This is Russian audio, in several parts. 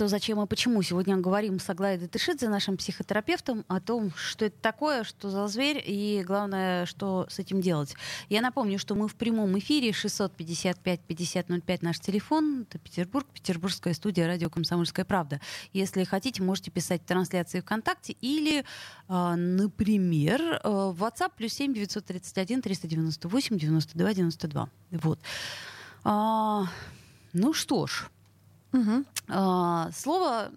что, зачем и почему. Сегодня говорим с Аглаей Датышидзе, нашим психотерапевтом, о том, что это такое, что за зверь и, главное, что с этим делать. Я напомню, что мы в прямом эфире 655-5005 наш телефон. Это Петербург, петербургская студия радио «Комсомольская правда». Если хотите, можете писать трансляции ВКонтакте или, а, например, а, в WhatsApp плюс 7 931 398 92 92. Вот. А, ну что ж, Угу. А, слово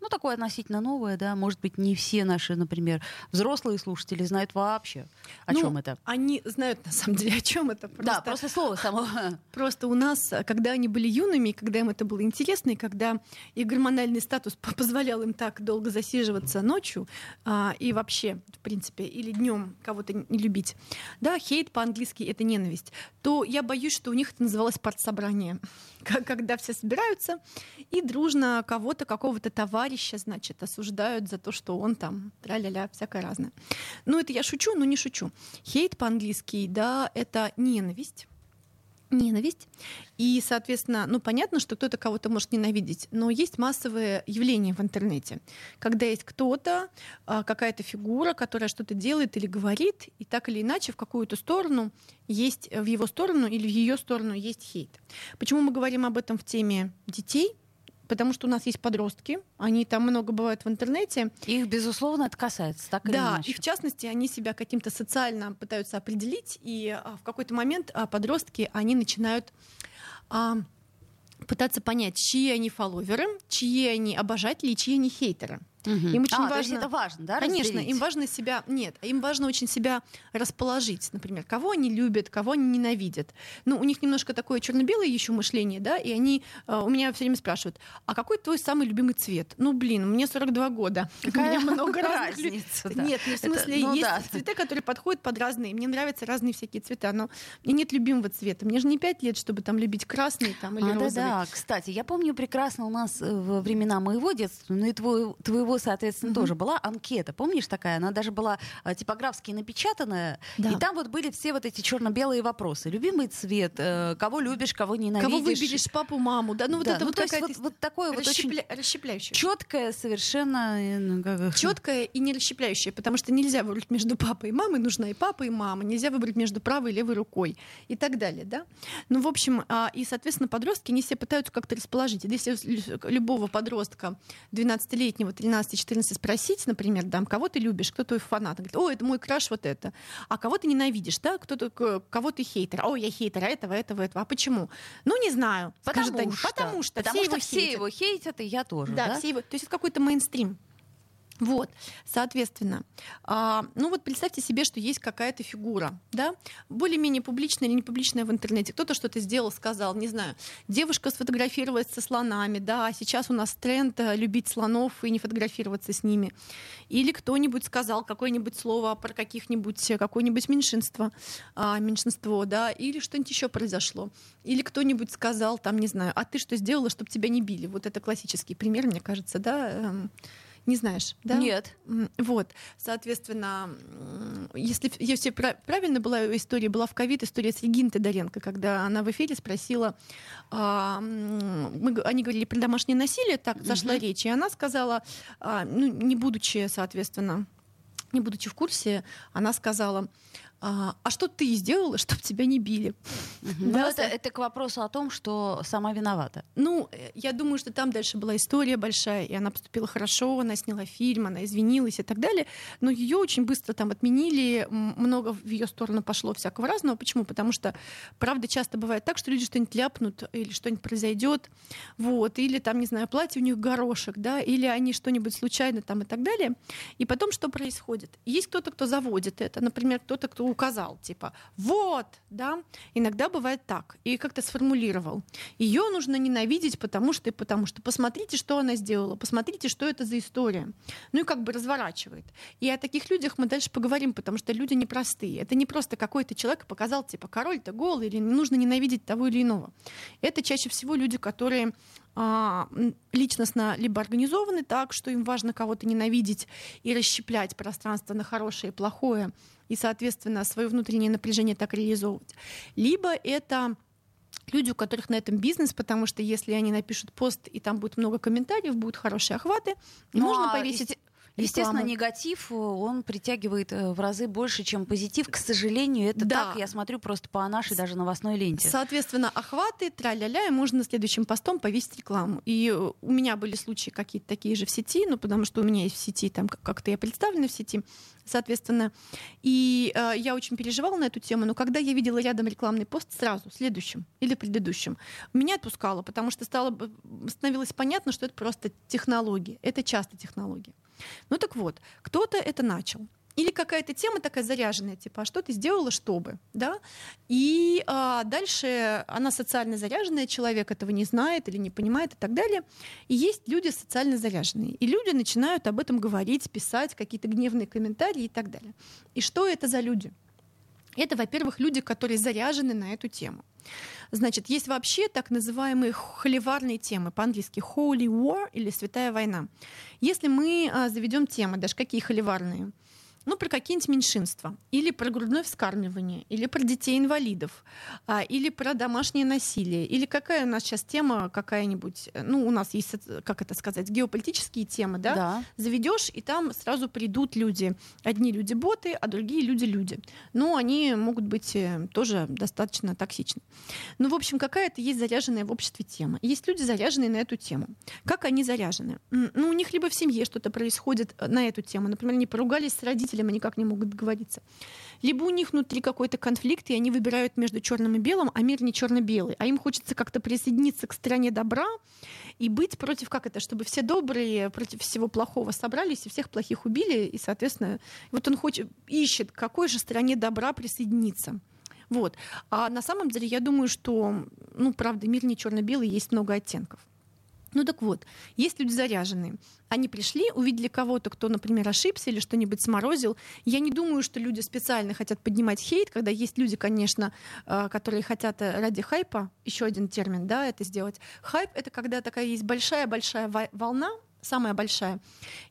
ну, такое относительно новое, да, может быть, не все наши, например, взрослые слушатели знают вообще, о ну, чем это. Они знают, на самом деле, о чем это. Просто, да, просто слово само. Просто у нас, когда они были юными, когда им это было интересно, и когда их гормональный статус позволял им так долго засиживаться ночью, а, и вообще, в принципе, или днем кого-то не любить, да, хейт по-английски — это ненависть, то я боюсь, что у них это называлось партсобрание когда все собираются и дружно кого-то, какого-то товарища, значит, осуждают за то, что он там, тра-ля-ля, всякое разное. Ну, это я шучу, но не шучу. Хейт по-английски, да, это ненависть ненависть. И, соответственно, ну, понятно, что кто-то кого-то может ненавидеть, но есть массовые явления в интернете, когда есть кто-то, а, какая-то фигура, которая что-то делает или говорит, и так или иначе в какую-то сторону есть, в его сторону или в ее сторону есть хейт. Почему мы говорим об этом в теме детей? Потому что у нас есть подростки, они там много бывают в интернете. Их, безусловно, это касается, так или да, иначе. и в частности, они себя каким-то социально пытаются определить, и а, в какой-то момент а, подростки, они начинают а, пытаться понять, чьи они фолловеры, чьи они обожатели и чьи они хейтеры. Угу. Им очень а, важно, то есть это важно, да? Конечно, разделить? им важно себя. Нет, им важно очень себя расположить. Например, кого они любят, кого они ненавидят. Ну, у них немножко такое черно-белое еще мышление, да, и они uh, у меня все время спрашивают: а какой твой самый любимый цвет? Ну, блин, мне 42 года. Какая у меня много разных. Да. Нет, ну, в смысле, это, ну, есть да. цветы, которые подходят под разные. Мне нравятся разные всякие цвета, но мне нет любимого цвета. Мне же не 5 лет, чтобы там любить красный там, или а, розовый. Да, да, кстати, я помню прекрасно у нас э, во времена моего детства, ну и твой, твоего, соответственно, угу. тоже была анкета, помнишь такая? Она даже была э, типографски напечатанная, да. и там вот были все вот эти черно-белые вопросы. Любимый цвет, э, кого любишь, кого ненавидишь. Кого выберешь, папу, маму, да? Ну вот да, это ну, вот какая-то... Вот, вот такое вот очень расщепляющее. Четкое совершенно... Э, ну, Четкое и не расщепляющее, потому что нельзя выбрать между папой и мамой, нужна и папа, и мама. Нельзя выбрать между правой и левой рукой и так далее, да? Ну, в общем, а, и, соответственно, подростки, они все пытаются как-то расположить. Если любого подростка 12-летнего, 13-14 спросить, например, да, кого ты любишь, кто твой фанат, говорит, о, это мой краш вот это, а кого ты ненавидишь, да, кто ты, кого ты хейтер, о, я хейтер этого, этого, этого, а почему? Ну, не знаю. Потому скажет, что. Потому что. Потому все что его все хейтят. его хейтят, и я тоже, да? да? все его, то есть это какой-то мейнстрим. Вот, соответственно, а, ну вот представьте себе, что есть какая-то фигура, да, более-менее публичная или не публичная в интернете. Кто-то что-то сделал, сказал, не знаю, девушка сфотографировалась со слонами, да, а сейчас у нас тренд э, любить слонов и не фотографироваться с ними. Или кто-нибудь сказал какое-нибудь слово про каких-нибудь, э, какое-нибудь меньшинство, а, меньшинство, да, или что-нибудь еще произошло. Или кто-нибудь сказал, там, не знаю, а ты что сделала, чтобы тебя не били? Вот это классический пример, мне кажется, да, эм, не знаешь, да? Нет. Вот, соответственно, если, если правильно была история, была в ковид, история с Региной Тодоренко, когда она в эфире спросила, а, мы, они говорили про домашнее насилие, так зашла угу. речь, и она сказала, а, ну, не будучи, соответственно, не будучи в курсе, она сказала, а, а что ты сделала, чтобы тебя не били? Да, это, это к вопросу о том, что сама виновата. Ну, э, я думаю, что там дальше была история большая, и она поступила хорошо, она сняла фильм, она извинилась и так далее, но ее очень быстро там отменили, много в ее сторону пошло всякого разного. Почему? Потому что, правда, часто бывает так, что люди что-нибудь ляпнут, или что-нибудь произойдет, вот, или там, не знаю, платье у них горошек, да, или они что-нибудь случайно там и так далее. И потом что происходит? Есть кто-то, кто заводит это, например, кто-то, кто указал, типа, вот, да, иногда бывает так, и как-то сформулировал. Ее нужно ненавидеть, потому что и потому что. Посмотрите, что она сделала, посмотрите, что это за история. Ну и как бы разворачивает. И о таких людях мы дальше поговорим, потому что люди непростые. Это не просто какой-то человек показал, типа, король-то голый, или не нужно ненавидеть того или иного. Это чаще всего люди, которые а, личностно либо организованы так, что им важно кого-то ненавидеть и расщеплять пространство на хорошее и плохое, и, соответственно, свое внутреннее напряжение так реализовывать. Либо это люди, у которых на этом бизнес, потому что если они напишут пост, и там будет много комментариев, будут хорошие охваты, ну, можно а повесить Естественно, негатив, э, он притягивает э, в разы больше, чем позитив. К сожалению, это да. так. Я смотрю просто по нашей даже новостной ленте. Соответственно, охваты, тра-ля-ля, и можно следующим постом повесить рекламу. И э, у меня были случаи какие-то такие же в сети, ну, потому что у меня есть в сети, там как-то я представлена в сети, соответственно. И э, я очень переживала на эту тему, но когда я видела рядом рекламный пост сразу, следующим или предыдущим, меня отпускало, потому что стало, становилось понятно, что это просто технология. Это часто технология. Ну так вот, кто-то это начал. Или какая-то тема такая заряженная, типа, а что ты сделала, чтобы, да? И а, дальше она социально заряженная, человек этого не знает или не понимает и так далее. И есть люди социально заряженные. И люди начинают об этом говорить, писать какие-то гневные комментарии и так далее. И что это за люди? Это, во-первых, люди, которые заряжены на эту тему. Значит, есть вообще так называемые холиварные темы, по-английски holy war или святая война. Если мы а, заведем темы, даже какие холиварные, ну, про какие-нибудь меньшинства, или про грудное вскармливание, или про детей-инвалидов, а, или про домашнее насилие, или какая у нас сейчас тема какая-нибудь, э, ну, у нас есть, как это сказать, геополитические темы, да? да. Заведешь, и там сразу придут люди. Одни люди-боты, а другие люди-люди. Но они могут быть э, тоже достаточно токсичны. Ну, в общем, какая-то есть заряженная в обществе тема. Есть люди, заряженные на эту тему. Как они заряжены? Ну, у них либо в семье что-то происходит э, на эту тему. Например, они поругались с родителями, родителям, никак не могут договориться. Либо у них внутри какой-то конфликт, и они выбирают между черным и белым, а мир не черно-белый. А им хочется как-то присоединиться к стране добра и быть против, как это, чтобы все добрые против всего плохого собрались и всех плохих убили. И, соответственно, вот он хочет, ищет, к какой же стране добра присоединиться. Вот. А на самом деле я думаю, что, ну, правда, мир не черно-белый, есть много оттенков. Ну так вот, есть люди заряженные. Они пришли, увидели кого-то, кто, например, ошибся или что-нибудь сморозил. Я не думаю, что люди специально хотят поднимать хейт, когда есть люди, конечно, э, которые хотят э, ради хайпа, еще один термин, да, это сделать. Хайп — это когда такая есть большая-большая волна, самая большая.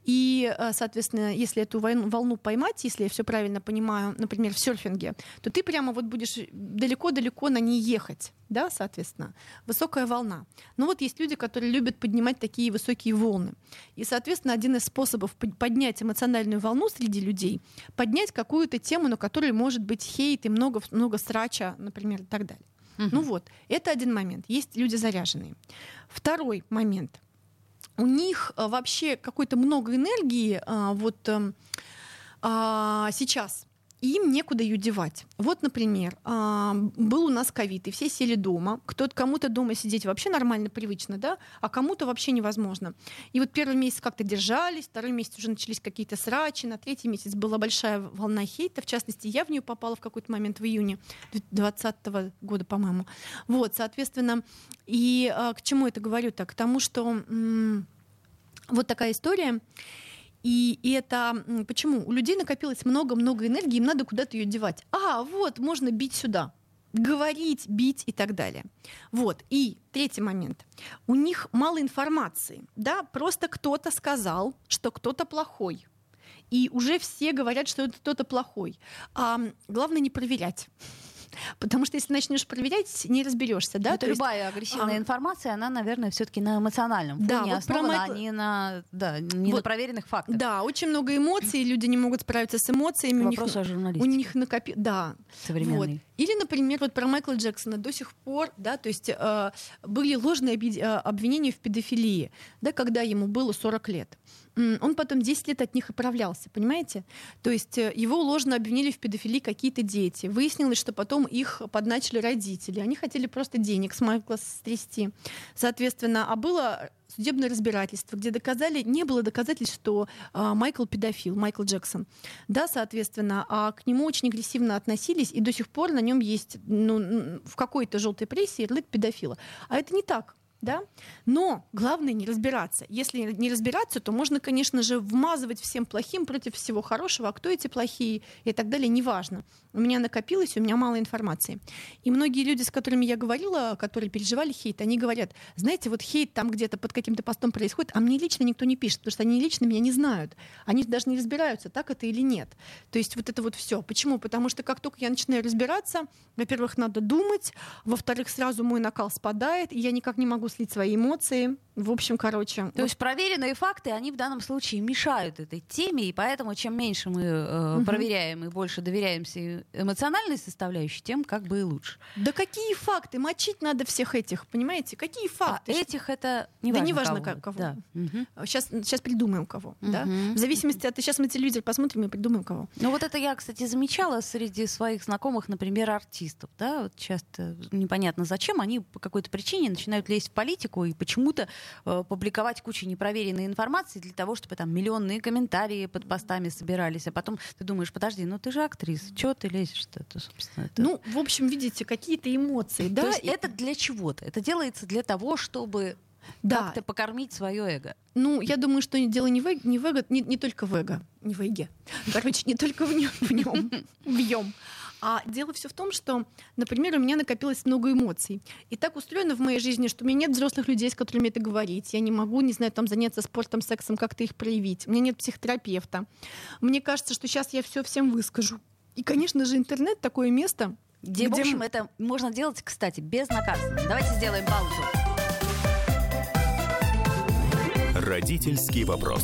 И, э, соответственно, если эту волну поймать, если я все правильно понимаю, например, в серфинге, то ты прямо вот будешь далеко-далеко на ней ехать, да, соответственно, высокая волна. Но вот есть люди, которые любят поднимать такие высокие волны. И, соответственно, один из способов поднять эмоциональную волну среди людей, поднять какую-то тему, на которой может быть хейт и много, много срача, например, и так далее. Угу. Ну вот, это один момент. Есть люди заряженные. Второй момент — у них э, вообще какой-то много энергии а, вот эм, им некуда ее девать. Вот, например, а, был у нас ковид, и все сели дома. Кто-то кому-то дома сидеть вообще нормально, привычно, да, а кому-то вообще невозможно. И вот первый месяц как-то держались, второй месяц уже начались какие-то срачи, на третий месяц была большая волна хейта, в частности, я в нее попала в какой-то момент в июне 2020 года, по-моему. Вот, соответственно, и а, к чему это говорю-то? К тому, что вот такая история. И, и это почему? У людей накопилось много-много энергии, им надо куда-то ее девать. А, вот, можно бить сюда говорить, бить и так далее. Вот. И третий момент. У них мало информации. Да? Просто кто-то сказал, что кто-то плохой. И уже все говорят, что это кто-то плохой. А главное не проверять. Потому что если начнешь проверять, не разберешься. Да? Это любая есть, агрессивная а... информация, она, наверное, все-таки на эмоциональном фоне да, вот основана, Майкл... а не на, да, не вот, на проверенных фактах. Да, очень много эмоций, люди не могут справиться с эмоциями. Вопрос у них, о журналистике. У них накопи... Да. Современный. Вот. Или, например, вот про Майкла Джексона до сих пор, да, то есть э, были ложные э, обвинения в педофилии, да, когда ему было 40 лет. Он потом 10 лет от них оправлялся, понимаете? То есть э, его ложно обвинили в педофилии какие-то дети. Выяснилось, что потом их подначили родители. Они хотели просто денег с Майкла стрясти. Соответственно, а было судебное разбирательство, где доказали, не было доказательств, что а, Майкл педофил, Майкл Джексон. Да, соответственно, а к нему очень агрессивно относились, и до сих пор на нем есть ну, в какой-то желтой прессе ярлык педофила. А это не так да? Но главное не разбираться. Если не разбираться, то можно, конечно же, вмазывать всем плохим против всего хорошего, а кто эти плохие и так далее, неважно. У меня накопилось, у меня мало информации. И многие люди, с которыми я говорила, которые переживали хейт, они говорят, знаете, вот хейт там где-то под каким-то постом происходит, а мне лично никто не пишет, потому что они лично меня не знают. Они даже не разбираются, так это или нет. То есть вот это вот все. Почему? Потому что как только я начинаю разбираться, во-первых, надо думать, во-вторых, сразу мой накал спадает, и я никак не могу слить свои эмоции. В общем, короче. То вот. есть проверенные факты, они в данном случае мешают этой теме, и поэтому чем меньше мы э, угу. проверяем и больше доверяемся эмоциональной составляющей, тем как бы и лучше. Да какие факты? Мочить надо всех этих, понимаете? Какие факты? А этих это не да важно не важно кого. кого. Да. Угу. Сейчас, сейчас придумаем кого. Угу. Да? В зависимости от... Сейчас мы телевизор посмотрим и придумаем кого. Ну вот это я, кстати, замечала среди своих знакомых, например, артистов. Да? Вот часто непонятно зачем, они по какой-то причине начинают лезть в политику и почему-то э, публиковать кучу непроверенной информации для того, чтобы там миллионные комментарии под постами собирались. А потом ты думаешь, подожди, ну ты же актриса, чего ты лезешь-то? Это, собственно, это... Ну, в общем, видите, какие-то эмоции. Да? То есть и... это для чего-то? Это делается для того, чтобы да. как-то покормить свое эго. Ну, я думаю, что дело не в, эго, не, в эго, не, не только в эго, не в эге. Короче, не только в нем, в нем, в нем. А дело все в том, что, например, у меня накопилось много эмоций. И так устроено в моей жизни, что у меня нет взрослых людей, с которыми это говорить. Я не могу, не знаю, там заняться спортом, сексом, как-то их проявить. У меня нет психотерапевта. Мне кажется, что сейчас я все всем выскажу. И, конечно же, интернет такое место, где, где, в общем, это можно делать, кстати, безнаказанно. Давайте сделаем паузу. Родительский вопрос.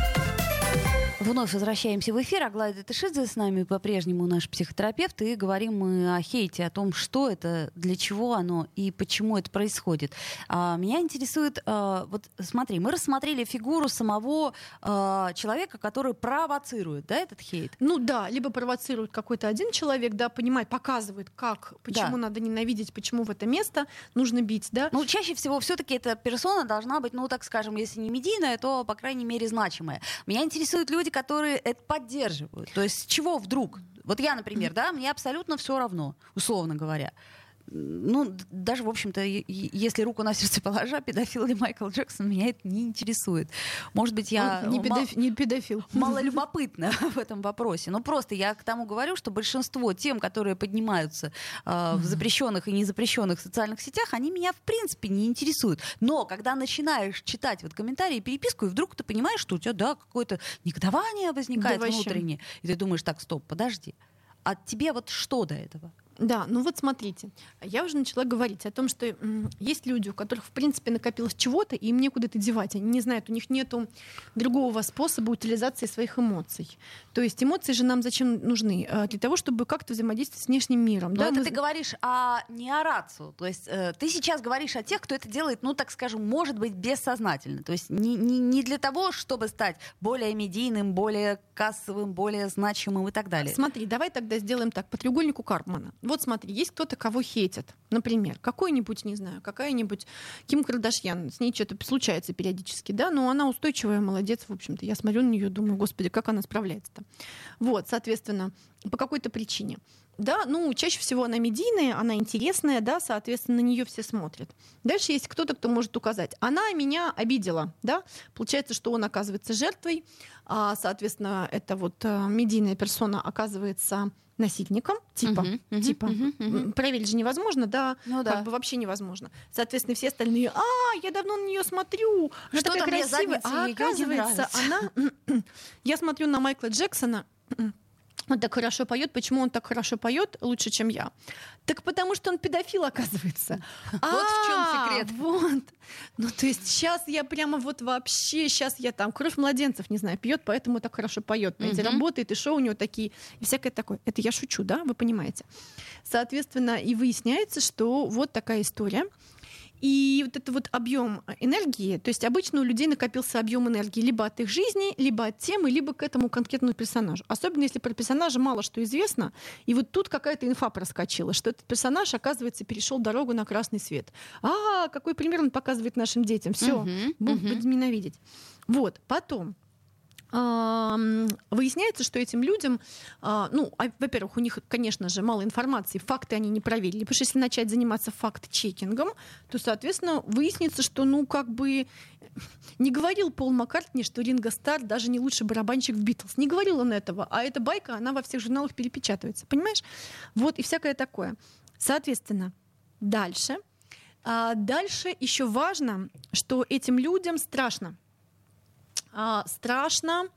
Вновь возвращаемся в эфир. Аглая Датышидзе с нами по-прежнему наш психотерапевт. И говорим мы о хейте, о том, что это, для чего оно и почему это происходит. А, меня интересует, а, вот смотри, мы рассмотрели фигуру самого а, человека, который провоцирует, да, этот хейт? Ну да, либо провоцирует какой-то один человек, да, понимает, показывает, как, почему да. надо ненавидеть, почему в это место нужно бить, да. Ну, чаще всего все-таки эта персона должна быть, ну, так скажем, если не медийная, то, по крайней мере, значимая. Меня интересуют люди, которые это поддерживают. То есть чего вдруг? Вот я, например, да, мне абсолютно все равно, условно говоря ну, даже, в общем-то, если руку на сердце положа, педофил ли Майкл Джексон, меня это не интересует. Может быть, я не, педоф... не педофил. мало любопытна в этом вопросе. Но просто я к тому говорю, что большинство тем, которые поднимаются э, в запрещенных и незапрещенных социальных сетях, они меня, в принципе, не интересуют. Но когда начинаешь читать вот комментарии, переписку, и вдруг ты понимаешь, что у тебя, да, какое-то негодование возникает да внутреннее, и ты думаешь, так, стоп, подожди. А тебе вот что до этого? Да, ну вот смотрите, я уже начала говорить о том, что есть люди, у которых, в принципе, накопилось чего-то, и им некуда это девать. Они не знают, у них нет другого способа утилизации своих эмоций. То есть эмоции же нам зачем нужны? А, для того, чтобы как-то взаимодействовать с внешним миром. Но да? это Мы... ты говоришь о не о рацию. То есть э, ты сейчас говоришь о тех, кто это делает, ну, так скажем, может быть, бессознательно. То есть не, не, не для того, чтобы стать более медийным, более кассовым, более значимым и так далее. Смотри, давай тогда сделаем так, по треугольнику Карпмана. Вот смотри, есть кто-то, кого хейтят. Например, какой-нибудь, не знаю, какая-нибудь Ким Кардашьян. С ней что-то случается периодически, да, но она устойчивая, молодец, в общем-то. Я смотрю на нее, думаю, господи, как она справляется-то. Вот, соответственно, по какой-то причине. Да, ну, чаще всего она медийная, она интересная, да, соответственно, на нее все смотрят. Дальше есть кто-то, кто может указать. Она меня обидела, да. Получается, что он оказывается жертвой, а, соответственно, это вот а, медийная персона оказывается насильником, типа, uh-huh, типа, uh-huh, uh-huh. проверить же невозможно, да, ну, да, как бы вообще невозможно. Соответственно, все остальные, а, я давно на нее смотрю, что такая красивая, а оказывается, она, я смотрю на Майкла Джексона, он так хорошо поет. Почему он так хорошо поет лучше, чем я? Так потому что он педофил, оказывается. Вот в чем А, секрет. Вот. Ну, то есть сейчас я прямо вот вообще, сейчас я там кровь младенцев, не знаю, пьет, поэтому так хорошо поет. Мгм. работает, и шоу у него такие, и всякое такое. Это я шучу, да, вы понимаете. Соответственно, и выясняется, что вот такая история. И вот это вот объем энергии, то есть обычно у людей накопился объем энергии либо от их жизни, либо от темы, либо к этому конкретному персонажу. Особенно если про персонажа мало что известно, и вот тут какая-то инфа проскочила, что этот персонаж, оказывается, перешел дорогу на красный свет. А, какой пример он показывает нашим детям. Все, Мгм, будут будем ненавидеть. Вот, потом. Выясняется, что этим людям, а, ну, а, во-первых, у них, конечно же, мало информации, факты они не проверили, потому что если начать заниматься факт-чекингом, то, соответственно, выяснится, что, ну, как бы не говорил Пол Маккартни, что Ринго Стар даже не лучший барабанщик в Битлз. Не говорил он этого. А эта байка, она во всех журналах перепечатывается. Понимаешь? Вот и всякое такое. Соответственно, дальше. А дальше еще важно, что этим людям страшно. А, страшно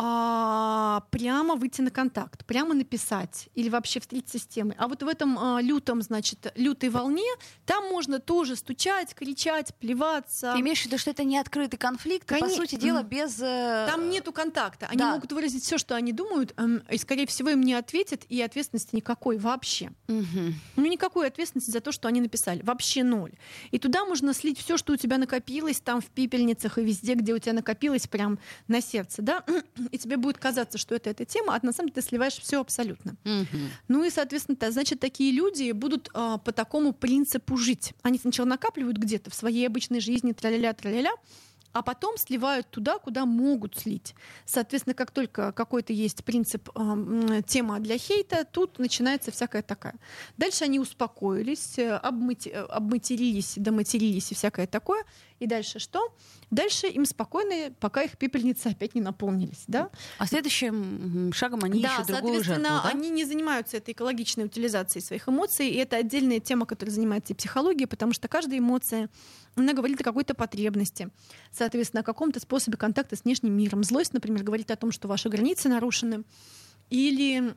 а, прямо выйти на контакт, прямо написать или вообще встретиться с темой. А вот в этом а, лютом, значит, лютой волне, там можно тоже стучать, кричать, плеваться. Ты имеешь в виду, что это не открытый конфликт, и, по сути дела, без... э, Там нету контакта. Они да. могут выразить все, что они думают, эм, и, скорее всего, им не ответят, и ответственности никакой вообще. мгм. Ну, никакой ответственности за то, что они написали. Вообще ноль. И туда можно слить все, что у тебя накопилось там в пепельницах и везде, где у тебя накопилось прям на сердце, да, и тебе будет казаться, что это эта тема, а на самом деле ты сливаешь все абсолютно. Мгм. Ну и, соответственно, значит, такие люди будут а, по такому принципу жить. Они сначала накапливают где-то в своей обычной жизни, траля-ля, траля а потом сливают туда, куда могут слить. Соответственно, как только какой-то есть принцип, м, тема для хейта, тут начинается всякая такая. Дальше они успокоились, э, обмати- э, обматерились, доматерились и всякое такое. И дальше что? Дальше им спокойно, пока их пепельницы опять не наполнились. Да? А следующим шагом они да, ищут другую жертву, соответственно, да? они не занимаются этой экологичной утилизацией своих эмоций, и это отдельная тема, которой занимается и психология, потому что каждая эмоция, она говорит о какой-то потребности, соответственно, о каком-то способе контакта с внешним миром. Злость, например, говорит о том, что ваши границы нарушены, или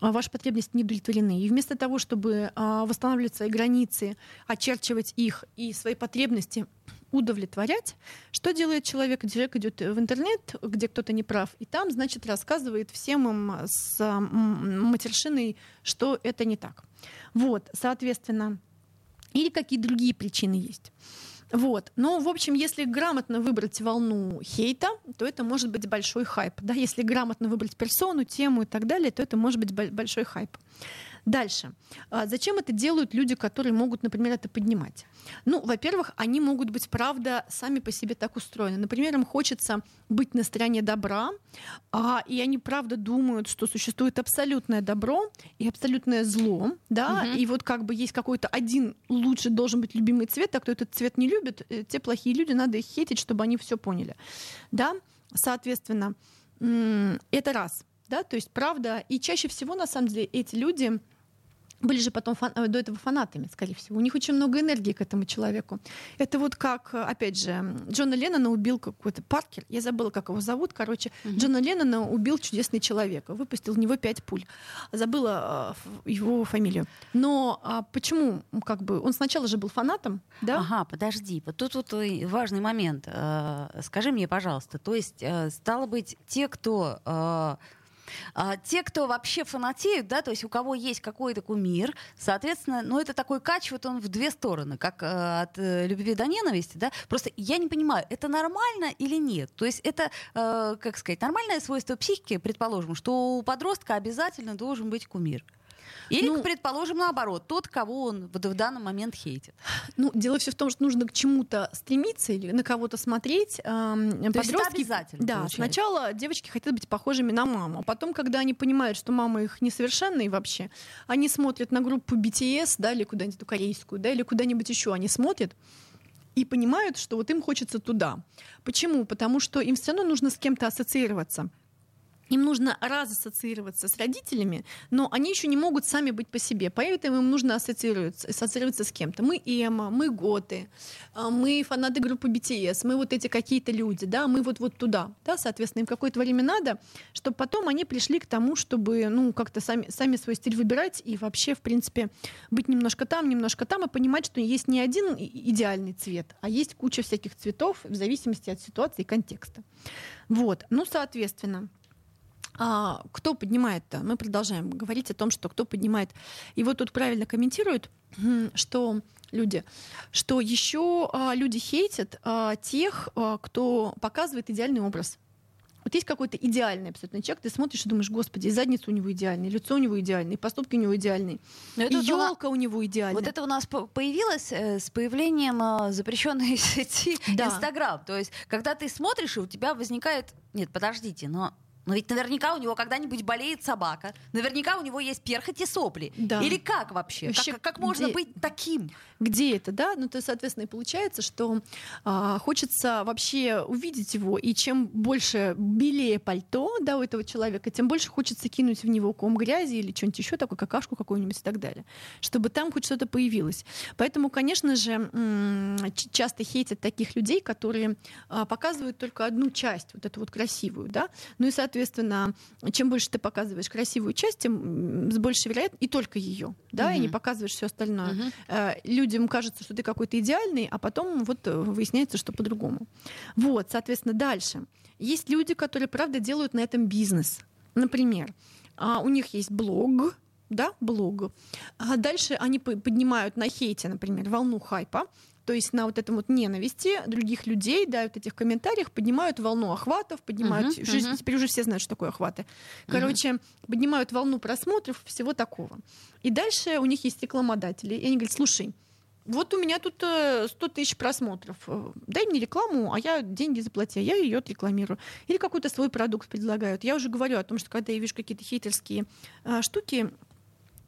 а, ваши потребности не удовлетворены. И вместо того, чтобы а, восстанавливать свои границы, очерчивать их и свои потребности удовлетворять, что делает человек? Человек идет в интернет, где кто-то не прав, и там, значит, рассказывает всем им с матершиной, что это не так. Вот, соответственно, или какие другие причины есть. Вот. Но, в общем, если грамотно выбрать волну хейта, то это может быть большой хайп. Да? Если грамотно выбрать персону, тему и так далее, то это может быть бо- большой хайп. Дальше. А Зачем это делают люди, которые могут, например, это поднимать? Ну, во-первых, они могут быть, правда, сами по себе так устроены. Например, им хочется быть на стороне добра, а, и они, правда, думают, что существует абсолютное добро и абсолютное зло, да, Мгм. и вот как бы есть какой-то один лучше должен быть любимый цвет, а кто этот цвет не любит, э, те плохие люди, надо их хейтить, чтобы они все поняли, да, соответственно, это раз, да, то есть правда, и чаще всего, на самом деле, эти люди были же потом фан- э, до этого фанатами, скорее всего. У них очень много энергии к этому человеку. Это вот как, э, опять же, Джона Леннона убил какой-то Паркер, я забыла, как его зовут, короче. Джона Леннона убил чудесный человек, выпустил в него пять пуль. Забыла э, его фамилию. Но а, почему, как бы, он сначала же был фанатом, да? Ага, подожди. Вот тут вот и важный момент. Э, Скажи мне, пожалуйста, то есть, э, стало быть, те, кто э, а, те, кто вообще фанатеют, да, то есть у кого есть какой-то кумир, соответственно, ну это такой кач, вот он в две стороны, как э, от э, любви до ненависти, да. Просто я не понимаю, это нормально или нет? То есть это, э, как сказать, нормальное свойство психики, предположим, что у подростка обязательно должен быть кумир. Или, Ну- предположим, наоборот, тот, кого он вот в данный момент хейтит. Ну, дело все в том, что нужно к чему-то стремиться или на кого-то смотреть. Эм, То есть это Подростки, обязательно, да, получается. сначала девочки хотят быть похожими на маму, а потом, когда они понимают, что мама их несовершенные вообще, они смотрят на группу BTS, да, или куда-нибудь эту корейскую, да, или куда-нибудь еще, они смотрят и понимают, что вот им хочется туда. Почему? Потому что им все равно нужно с кем-то ассоциироваться. Им нужно разассоциироваться с родителями, но они еще не могут сами быть по себе. Поэтому им нужно ассоциироваться, ассоциироваться с кем-то. Мы Эма, мы Готы, а, мы фанаты группы BTS, мы вот эти какие-то люди, да, мы вот вот туда, да, соответственно, им какое-то время надо, чтобы потом они пришли к тому, чтобы, ну, как-то сами, сами свой стиль выбирать и вообще, в принципе, быть немножко там, немножко там и понимать, что есть не один идеальный цвет, а есть куча всяких цветов в зависимости от ситуации и контекста. Вот, ну, соответственно, а, кто поднимает-то? Мы продолжаем говорить о том, что кто поднимает. И вот тут правильно комментируют, что люди, что еще а, люди хейтят а, тех, а, кто показывает идеальный образ. Вот есть какой-то идеальный абсолютно человек, ты смотришь и думаешь, господи, и задница у него идеальная, лицо у него идеальное, и поступки у него идеальные, и елка у него идеальная. Вот это у нас появилось э, с появлением э, запрещенной сети Инстаграм. То есть, когда ты смотришь, и у тебя возникает... Нет, подождите, но но ведь наверняка у него когда-нибудь болеет собака. Наверняка у него есть перхоть и сопли. Да. Или как вообще? вообще как, как можно где, быть таким? Где это, да? Ну, то, соответственно, и получается, что а, хочется вообще увидеть его, и чем больше белее пальто, да, у этого человека, тем больше хочется кинуть в него ком грязи или что-нибудь еще такое, какашку какую-нибудь и так далее, чтобы там хоть что-то появилось. Поэтому, конечно же, часто хейтят таких людей, которые а, показывают только одну часть, вот эту вот красивую, да, ну и, соответственно, соответственно, чем больше ты показываешь красивую часть, тем с большей вероятностью, и только ее, да, угу. и не показываешь все остальное. Угу. Людям кажется, что ты какой-то идеальный, а потом вот э, выясняется, что по-другому. Вот, соответственно, дальше. Есть люди, которые, правда, делают на этом бизнес. Например, а, у них есть блог, да, блог. А дальше они поднимают на хейте, например, волну хайпа, то есть на вот этом вот ненависти других людей, да, вот этих комментариях поднимают волну охватов, поднимают uh-huh, жизнь, uh-huh. теперь уже все знают, что такое охваты. Короче, uh-huh. поднимают волну просмотров, всего такого. И дальше у них есть рекламодатели, и они говорят, слушай, вот у меня тут 100 э, тысяч просмотров. Э, дай мне рекламу, а я деньги заплати, а я ее отрекламирую. Или какой-то свой продукт предлагают. Я уже говорю о том, что когда я вижу какие-то хейтерские э, штуки,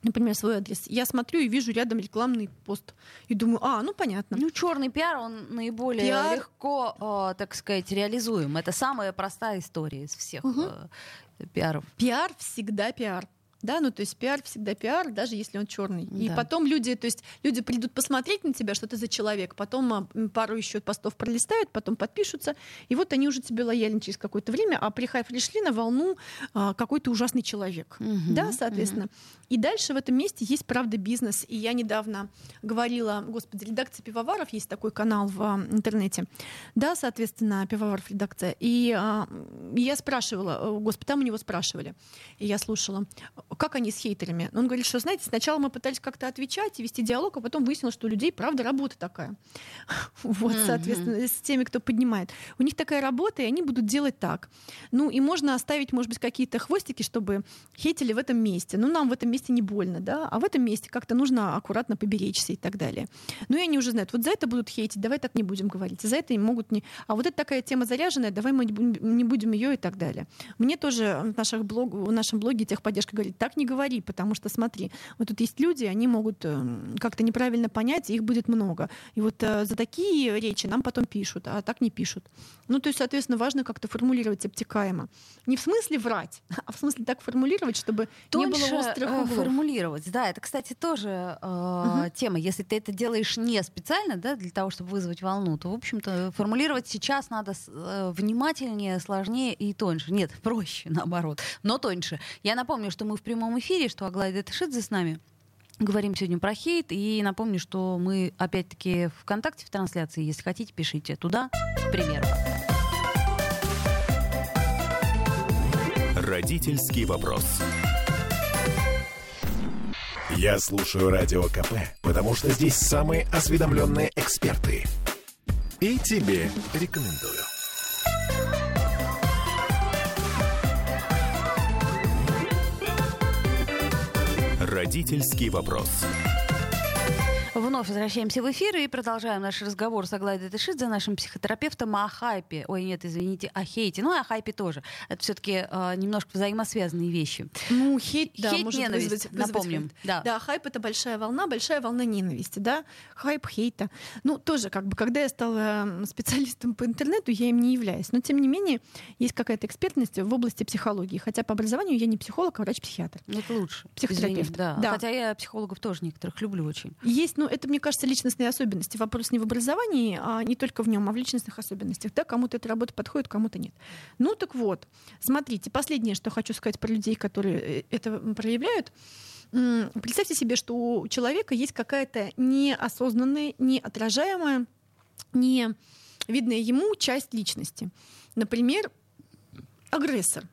например, свой адрес, я смотрю и вижу рядом рекламный пост и думаю, а, ну понятно. Ну черный пиар он наиболее пиар... легко, э, так сказать, реализуем. Это самая простая история из всех угу. э, пиаров. Пиар всегда пиар. Да, ну то есть пиар всегда пиар, даже если он черный. Да. И потом люди, то есть люди придут посмотреть на тебя, что ты за человек, потом а, пару еще постов пролистают, потом подпишутся, и вот они уже тебе лояльны через какое-то время, а пришли на волну а, какой-то ужасный человек. Угу, да, соответственно. Угу. И дальше в этом месте есть, правда, бизнес. И я недавно говорила, господи, редакция пивоваров, есть такой канал в а, интернете. Да, соответственно, пивоваров редакция. И а, я спрашивала, господи, там у него спрашивали, и я слушала, как они с хейтерами. Он говорит, что, знаете, сначала мы пытались как-то отвечать и вести диалог, а потом выяснилось, что у людей, правда, работа такая. Вот, соответственно, с теми, кто поднимает. У них такая работа, и они будут делать так. Ну, и можно оставить, может быть, какие-то хвостики, чтобы хейтили в этом месте. Ну, нам в этом месте не больно, да, а в этом месте как-то нужно аккуратно поберечься и так далее. Ну, и они уже знают, вот за это будут хейтить, давай так не будем говорить, за это им могут не... А вот это такая тема заряженная, давай мы не будем ее и так далее. Мне тоже в, наших блог... в нашем блоге техподдержка говорит, так не говори, потому что смотри, вот тут есть люди, они могут эм, как-то неправильно понять, и их будет много. И вот э, за такие речи нам потом пишут, а так не пишут. Ну, то есть, соответственно, важно как-то формулировать обтекаемо. Не в смысле врать, а в смысле так формулировать, чтобы Тоньше, не было острых э, углов. формулировать, да, это, кстати, тоже э, угу. тема. Если ты это делаешь не специально, да, для того, чтобы вызвать волну, то, в общем-то, формулировать сейчас надо э, внимательнее, сложнее и тоньше. Нет, проще, наоборот, но тоньше. Я напомню, что мы в прямом эфире, что Аглая Датышидзе с нами. Говорим сегодня про хейт. И напомню, что мы опять-таки ВКонтакте в трансляции. Если хотите, пишите туда, к примеру. Родительский вопрос. Я слушаю радио КП, потому что здесь самые осведомленные эксперты. И тебе рекомендую. Родительский вопрос. Вновь возвращаемся в эфир и продолжаем наш разговор с Аглайдой Тышидзе, нашим психотерапевтом, о хайпе. Ой, нет, извините, о хейте. Ну, и о хайпе тоже. Это все-таки э, немножко взаимосвязанные вещи. Ну, хейт, да, Хейт, может ненависть, вызвать, вызвать напомним. хайп. Да. Да, хайп это большая волна, большая волна ненависти, да, хайп хейта. Ну, тоже как бы, когда я стала специалистом по интернету, я им не являюсь. Но, тем не менее, есть какая-то экспертность в области психологии. Хотя по образованию я не психолог, а врач-психиатр. Ну, Это лучше. Психотерапевт, Извини, да. да. Хотя я психологов тоже некоторых люблю очень. Есть, ну, это, мне кажется, личностные особенности. Вопрос не в образовании, а не только в нем, а в личностных особенностях. Да, кому-то эта работа подходит, кому-то нет. Ну, так вот, смотрите, последнее, что хочу сказать про людей, которые э, это проявляют. Представьте себе, что у человека есть какая-то неосознанная, неотражаемая, не видная ему часть личности. Например, агрессор.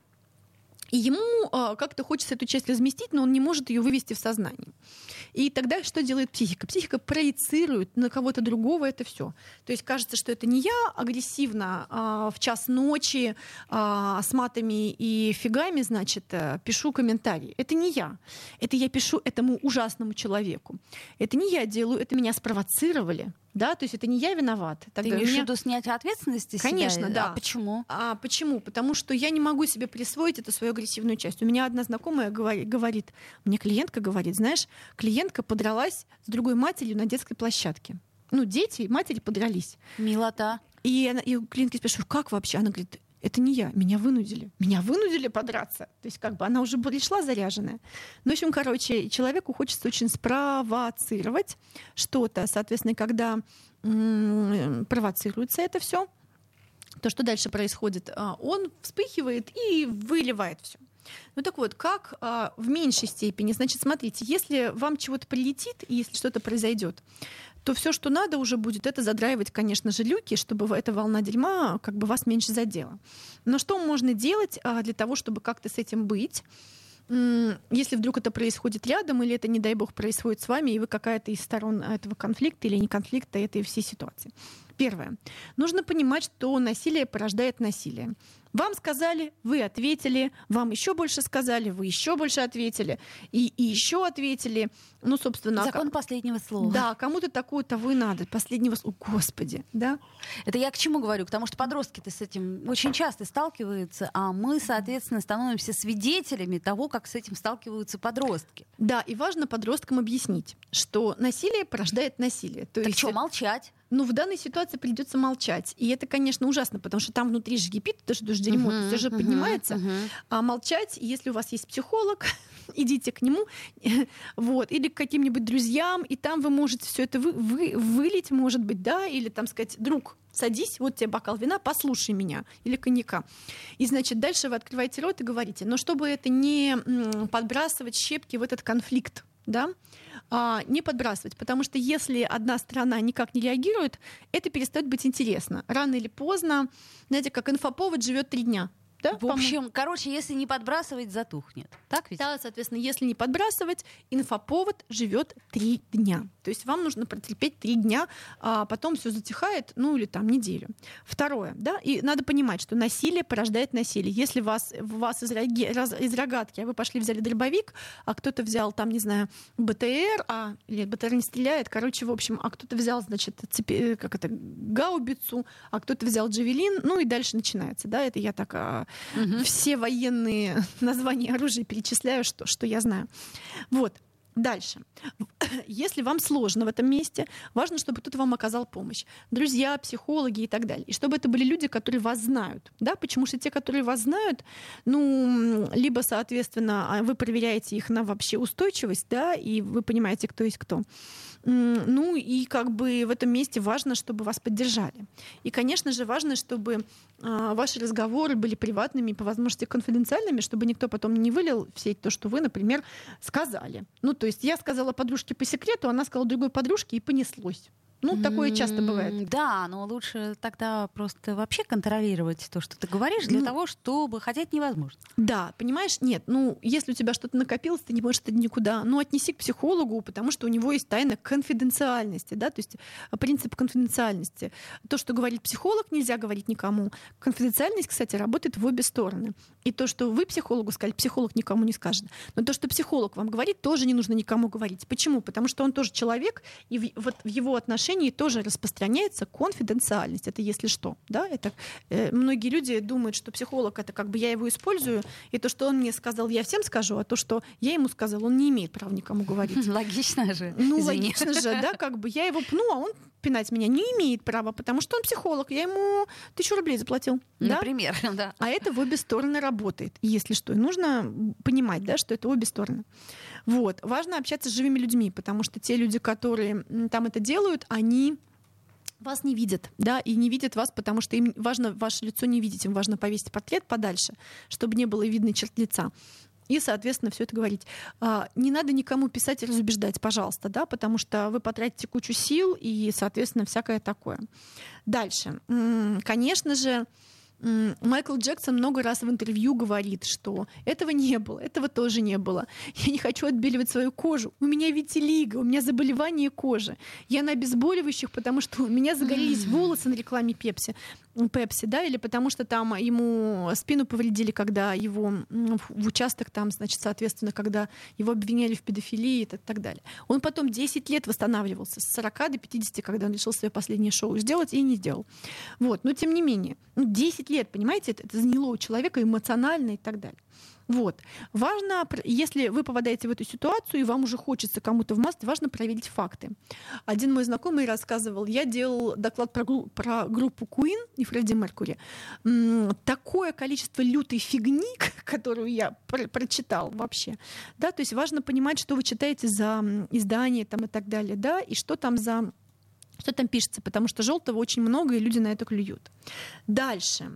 И ему а, как-то хочется эту часть разместить, но он не может ее вывести в сознание. И тогда что делает психика? Психика проецирует на кого-то другого это все. То есть кажется, что это не я агрессивно а, в час ночи а, с матами и фигами, значит, э, пишу комментарий. Это не я. Это я пишу этому ужасному человеку. Это не я делаю, это меня спровоцировали. Да, то есть это не я виноват. Ты Тогда имеешь в меня- виду снятие ответственности с себя? Конечно, да. А почему? а почему? Потому что я не могу себе присвоить эту свою агрессивную часть. У меня одна знакомая говори- говорит, мне клиентка говорит, знаешь, клиентка подралась с другой матерью на детской площадке. Ну, дети, и матери подрались. Милота. И, она, и клиентки спрашиваю, как вообще? Она говорит, это не я, меня вынудили. Меня вынудили подраться. То есть как бы она уже пришла заряженная. Ну, в общем, короче, человеку хочется очень спровоцировать что-то. Соответственно, когда м, провоцируется это все, то, что дальше происходит, а, он вспыхивает и выливает все. Ну так вот, как а, в меньшей степени? Значит, смотрите, если вам чего-то прилетит, если что-то произойдет, то все, что надо уже будет, это задраивать, конечно же, люки, чтобы эта волна дерьма как бы вас меньше задела. Но что можно делать а, для того, чтобы как-то с этим быть? Если вдруг это происходит рядом, или это, не дай бог, происходит с вами, и вы какая-то из сторон этого конфликта или не конфликта этой всей ситуации. Первое. Нужно понимать, что насилие порождает насилие. Вам сказали, вы ответили, вам еще больше сказали, вы еще больше ответили, и, и еще ответили. Ну, собственно, а Закон последнего слова. да, кому-то такую того и надо. Последнего слова. Господи, да? Это я к чему говорю? Потому что подростки-то с этим очень часто сталкиваются, а мы, соответственно, становимся свидетелями того, как с этим сталкиваются подростки. Да, и важно подросткам объяснить, что насилие порождает насилие. То Так есть, что, молчать? ну, в данной ситуации придется молчать. И это, конечно, ужасно, потому что там внутри же кипит, это же дерьмо, Мгм, все же мгм, поднимается. мгм. А молчать, если у вас есть психолог, идите к нему, вот, или к каким-нибудь друзьям, и там вы можете все это вы, вы- вылить, может быть, да, или там сказать, друг, садись, вот тебе бокал вина, послушай меня, или коньяка. И, значит, дальше вы открываете рот и говорите, но чтобы это не подбрасывать щепки в этот конфликт, да, а, не подбрасывать, потому что если одна сторона никак не реагирует, это перестает быть интересно. Рано или поздно, знаете, как инфоповод живет три дня. Да, В по-моему? общем, короче, если не подбрасывать, затухнет. Так ведь? Да, соответственно, если не подбрасывать, инфоповод живет три дня. То есть вам нужно протерпеть три дня, а потом все затихает, ну или там неделю. Второе, да, и надо понимать, что насилие порождает насилие. Если вас, вас из, роги- раз- из рогатки, а вы пошли взяли дробовик, а кто-то взял там, не знаю, БТР, а или БТР не стреляет, короче, в общем, а кто-то взял, значит, цепи, как это, гаубицу, а кто-то взял джавелин, ну и дальше начинается, да, это я так Мгм. все военные названия оружия перечисляю, что, что я знаю. Вот. Дальше. Если вам сложно в этом месте, важно, чтобы кто-то вам оказал помощь. Друзья, психологи и так далее. И чтобы это были люди, которые вас знают. Да? Потому что те, которые вас знают, ну, либо, соответственно, а, вы проверяете их на вообще устойчивость, да, и вы понимаете, кто есть кто. Ну и как бы в этом месте важно, чтобы вас поддержали. И, конечно же, важно, чтобы а, ваши разговоры были приватными и по возможности конфиденциальными, чтобы никто потом не вылил в сеть то, что вы, например, сказали. Ну, то есть я сказала подружке по секрету, она сказала другой подружке, и понеслось. Ну, такое часто бывает. Да, но лучше тогда просто вообще контролировать то, что ты говоришь, для ну, того, чтобы хотеть невозможно. Да, понимаешь, нет, ну, если у тебя что-то накопилось, ты не можешь это никуда, ну, отнеси к психологу, потому что у него есть тайна конфиденциальности, да, то есть а, принцип конфиденциальности. То, что говорит психолог, нельзя говорить никому. Конфиденциальность, кстати, работает в обе стороны. И то, что вы психологу сказали, психолог никому не скажет. Но то, что психолог вам говорит, тоже не нужно никому говорить. Почему? Потому что он тоже человек, и вот в его отношении отношении тоже распространяется конфиденциальность. Это если что. Да? Это, э, многие люди думают, что психолог это как бы я его использую, и то, что он мне сказал, я всем скажу, а то, что я ему сказал, он не имеет права никому говорить. Логично же. Ну, Извини. логично же, да, как бы я его пну, а он пинать меня не имеет права, потому что он психолог, я ему тысячу рублей заплатил. Например, да? да. А это в обе стороны работает. Если что, и нужно понимать, да, что это обе стороны. Вот. Важно общаться с живыми людьми, потому что те люди, которые там это делают, они вас не видят, да, и не видят вас, потому что им важно ваше лицо не видеть, им важно повесить портрет подальше, чтобы не было видно черт лица. И, соответственно, все это говорить. А, не надо никому писать и разубеждать, пожалуйста, да, потому что вы потратите кучу сил и, соответственно, всякое такое. Дальше. Конечно же, Майкл Джексон много раз в интервью говорит, что этого не было, этого тоже не было. Я не хочу отбеливать свою кожу. У меня витилиго, у меня заболевание кожи. Я на обезболивающих, потому что у меня загорелись волосы на рекламе Пепси. Пепси, да, или потому что там ему спину повредили, когда его в участок там, значит, соответственно, когда его обвиняли в педофилии и так, так далее. Он потом 10 лет восстанавливался, с 40 до 50, когда он решил свое последнее шоу сделать, и не сделал. Вот, но тем не менее, ну, 10 лет, понимаете, это, это заняло у человека эмоционально и так далее. Вот. Важно, если вы попадаете в эту ситуацию, и вам уже хочется кому-то в маске, важно проверить факты. Один мой знакомый рассказывал, я делал доклад про, про группу Queen и Фредди Меркури. Такое количество лютой фигни, которую я про прочитал вообще. Да, то есть важно понимать, что вы читаете за издание там, и так далее, да, и что там за что там пишется, потому что желтого очень много, и люди на это клюют. Дальше.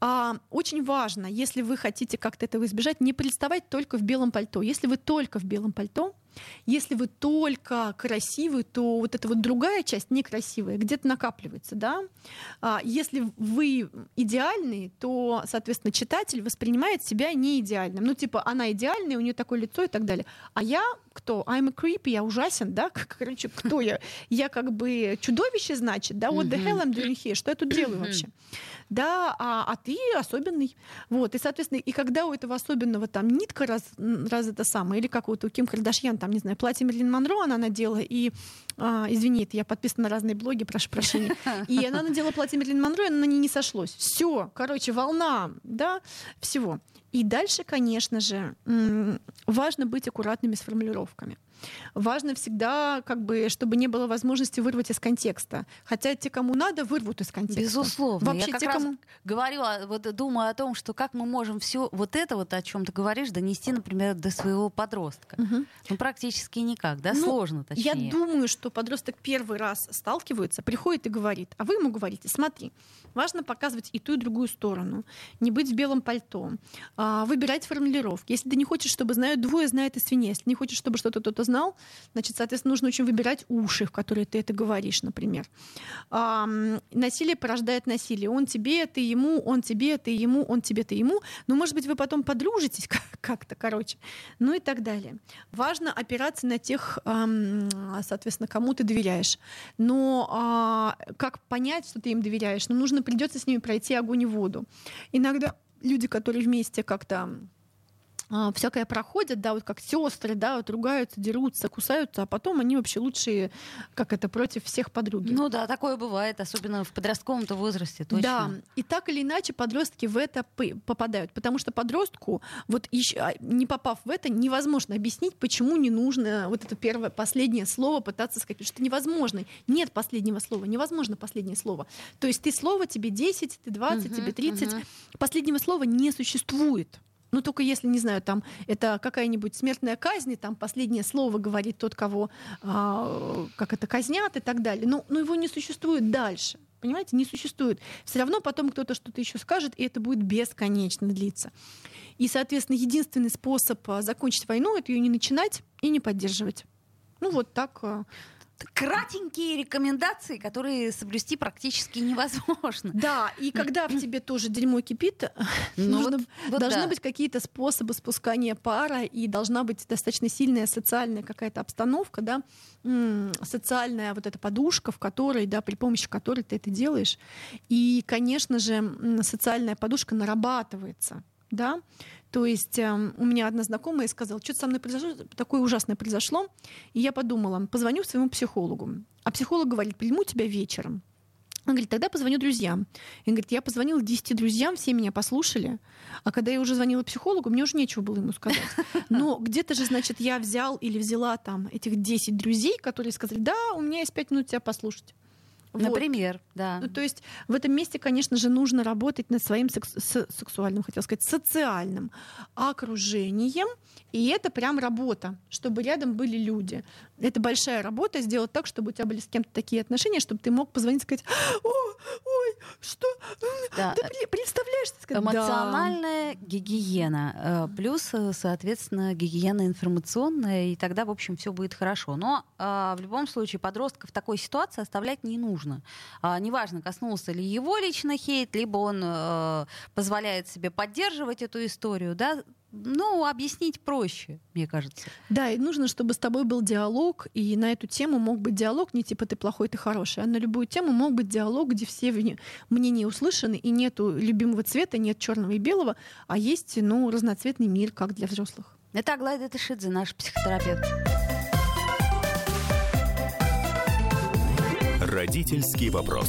А, очень важно, если вы хотите как-то этого избежать, не представать только в белом пальто. Если вы только в белом пальто, если вы только красивый, то вот эта вот другая часть некрасивая где-то накапливается, да. А если вы идеальный, то, соответственно, читатель воспринимает себя не идеальным. Ну, типа, она идеальная, у нее такое лицо и так далее. А я кто? I'm a creep, я ужасен, да? Короче, кто я? Я как бы чудовище, значит, да? What the hell I'm doing here? Что я тут делаю вообще? да, а, а ты особенный. Вот, и, соответственно, и когда у этого особенного там нитка раз, раз это самое, или как вот у Ким Кардашьян, там, не знаю, платье Мерлин Монро она надела, и, а, извини, я подписана на разные блоги, прошу прощения, и она надела платье Мерлин Монро, и оно на ней не сошлось. Все, короче, волна, да, всего. И дальше, конечно же, важно быть аккуратными с формулировками. Важно всегда, как бы, чтобы не было возможности вырвать из контекста. Хотя те, кому надо, вырвут из контекста. Безусловно. Вообще, Я как те, раз кому... говорю, вот думаю о том, что как мы можем все вот это вот, о чем ты говоришь, донести, например, до своего подростка. Угу. Ну, практически никак, да? Ну, Сложно, точнее. Я думаю, что подросток первый раз сталкивается, приходит и говорит, а вы ему говорите, смотри, важно показывать и ту, и другую сторону, не быть в белом пальто, а, выбирать формулировки. Если ты не хочешь, чтобы знают двое, знает и свинья. Если не хочешь, чтобы что-то кто-то знал, значит, соответственно, нужно очень выбирать уши, в которые ты это говоришь, например. А, насилие порождает насилие. Он тебе, ты ему, он тебе, ты ему, он тебе, ты ему. Но, может быть, вы потом подружитесь как-то, короче. Ну и так далее. Важно опираться на тех, соответственно, кому ты доверяешь. Но а, как понять, что ты им доверяешь? Ну, нужно придется с ними пройти огонь и воду. Иногда люди, которые вместе как-то а, всякое проходят, да, вот как сестры, да, вот ругаются, дерутся, кусаются, а потом они вообще лучшие, как это, против всех подруги. Ну да, такое бывает, особенно в подростковом-то возрасте, точно. Да, и так или иначе подростки в это попадают, потому что подростку, вот еще, а, не попав в это, невозможно объяснить, почему не нужно вот это первое, последнее слово пытаться сказать, потому что невозможно. Нет последнего слова, невозможно последнее слово. То есть ты слово, тебе 10, ты 20, угу, тебе 30, угу. последнего слова не существует. Ну, только если, не знаю, там это какая-нибудь смертная казнь, там последнее слово говорит тот, кого а, как это казнят и так далее. Но, но его не существует дальше. Понимаете, не существует. Все равно потом кто-то что-то еще скажет, и это будет бесконечно длиться. И, соответственно, единственный способ а, закончить войну это ее не начинать и не поддерживать. Ну, вот так а, кратенькие рекомендации, которые соблюсти практически невозможно. Да, и когда в тебе тоже дерьмо кипит, ну, нужно, вот, вот должны да. быть какие-то способы спускания пара, и должна быть достаточно сильная социальная какая-то обстановка, да, социальная вот эта подушка, в которой, да, при помощи которой ты это делаешь. И, конечно же, социальная подушка нарабатывается да, то есть э, у меня одна знакомая сказала, что-то со мной произошло, такое ужасное произошло, и я подумала, позвоню своему психологу. А психолог говорит, приму тебя вечером. Он говорит, тогда позвоню друзьям. И говорит, я позвонила 10 друзьям, все меня послушали. А когда я уже звонила психологу, мне уже нечего было ему сказать. Но где-то же, значит, я взял или взяла там этих 10 друзей, которые сказали, да, у меня есть 5 минут тебя послушать. Вот. Например, да. Ну, то есть в этом месте, конечно же, нужно работать над своим секс- сексуальным, хотел сказать, социальным окружением. И это прям работа, чтобы рядом были люди. Это большая работа сделать так, чтобы у тебя были с кем-то такие отношения, чтобы ты мог позвонить и сказать, О, ой, что? Да. Ты представляешь? Эмоциональная да. гигиена. Э, плюс, э, соответственно, гигиена информационная, и тогда, в общем, все будет хорошо. Но э, в любом случае подростка в такой ситуации оставлять не нужно. А, неважно, коснулся ли его лично хейт, либо он э, позволяет себе поддерживать эту историю, да, ну, объяснить проще, мне кажется. Да, и нужно, чтобы с тобой был диалог, и на эту тему мог быть диалог не типа ты плохой, ты хороший, а на любую тему мог быть диалог, где все мнения услышаны, и нету любимого цвета, нет черного и белого, а есть, ну, разноцветный мир, как для взрослых. Это Аглая Датышидзе, наш психотерапевт. Родительский вопрос.